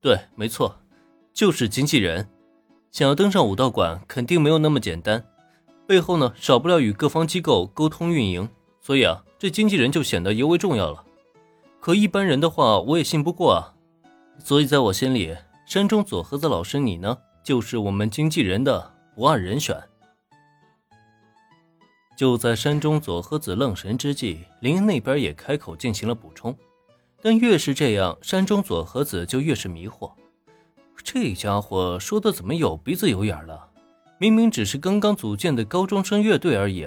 对，没错，就是经纪人。想要登上武道馆，肯定没有那么简单，背后呢少不了与各方机构沟通运营，所以啊，这经纪人就显得尤为重要了。可一般人的话，我也信不过啊。所以在我心里，山中佐和子老师你呢，就是我们经纪人的不二人选。就在山中佐和子愣神之际，林那边也开口进行了补充。但越是这样，山中佐和子就越是迷惑。这家伙说的怎么有鼻子有眼了？明明只是刚刚组建的高中生乐队而已，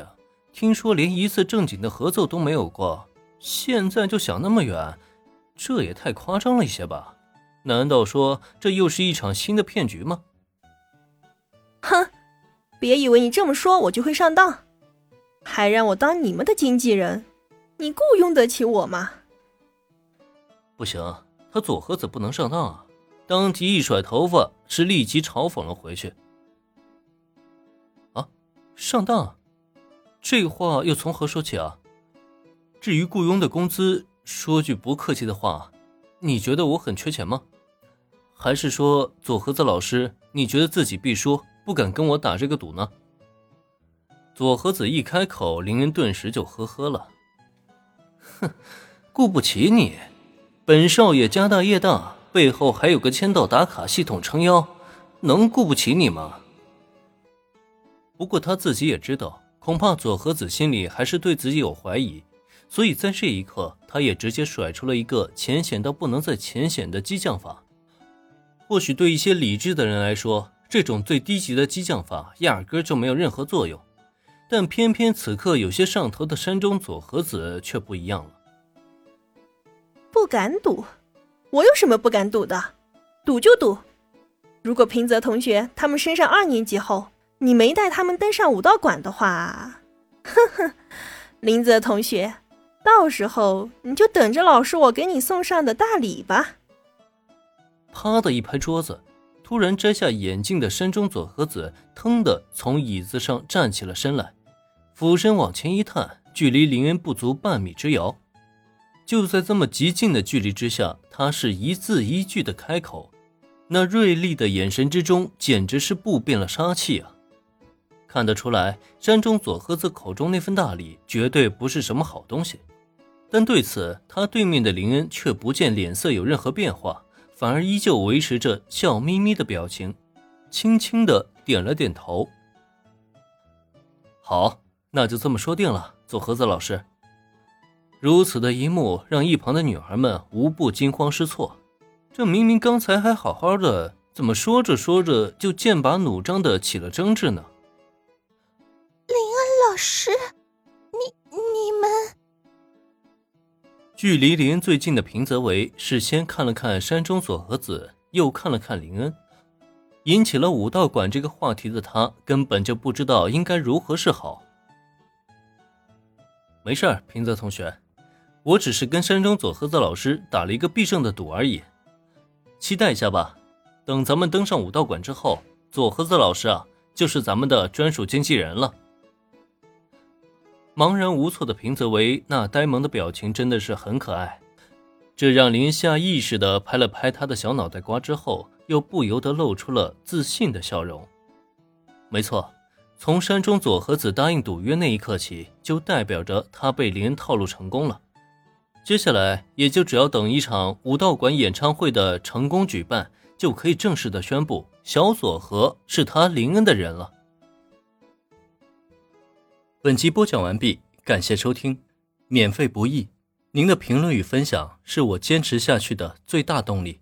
听说连一次正经的合奏都没有过，现在就想那么远，这也太夸张了一些吧？难道说这又是一场新的骗局吗？哼，别以为你这么说我就会上当。还让我当你们的经纪人，你雇佣得起我吗？不行，他左和子不能上当啊！当即一甩头发，是立即嘲讽了回去。啊，上当？这话又从何说起啊？至于雇佣的工资，说句不客气的话，你觉得我很缺钱吗？还是说左和子老师，你觉得自己必输，不敢跟我打这个赌呢？左和子一开口，林恩顿时就呵呵了。哼，雇不起你，本少爷家大业大，背后还有个签到打卡系统撑腰，能顾不起你吗？不过他自己也知道，恐怕左和子心里还是对自己有怀疑，所以在这一刻，他也直接甩出了一个浅显到不能再浅显的激将法。或许对一些理智的人来说，这种最低级的激将法压根就没有任何作用。但偏偏此刻有些上头的山中左和子却不一样了。不敢赌，我有什么不敢赌的？赌就赌。如果平泽同学他们升上二年级后，你没带他们登上武道馆的话，哼哼，林泽同学，到时候你就等着老师我给你送上的大礼吧。啪的一拍桌子。突然摘下眼镜的山中佐和子腾的从椅子上站起了身来，俯身往前一探，距离林恩不足半米之遥。就在这么极近的距离之下，他是一字一句的开口，那锐利的眼神之中简直是布变了杀气啊！看得出来，山中佐和子口中那份大礼绝对不是什么好东西。但对此，他对面的林恩却不见脸色有任何变化。反而依旧维持着笑眯眯的表情，轻轻的点了点头。好，那就这么说定了。左和子老师，如此的一幕让一旁的女儿们无不惊慌失措。这明明刚才还好好的，怎么说着说着就剑拔弩张的起了争执呢？林恩老师，你你们。距离林恩最近的平泽唯是先看了看山中佐和子，又看了看林恩，引起了武道馆这个话题的他根本就不知道应该如何是好。没事儿，平泽同学，我只是跟山中佐和子老师打了一个必胜的赌而已，期待一下吧。等咱们登上武道馆之后，佐和子老师啊，就是咱们的专属经纪人了。茫然无措的平泽唯那呆萌的表情真的是很可爱，这让林下意识的拍了拍他的小脑袋瓜，之后又不由得露出了自信的笑容。没错，从山中佐和子答应赌约那一刻起，就代表着他被林恩套路成功了。接下来也就只要等一场武道馆演唱会的成功举办，就可以正式的宣布小佐和是他林恩的人了。本集播讲完毕，感谢收听，免费不易，您的评论与分享是我坚持下去的最大动力。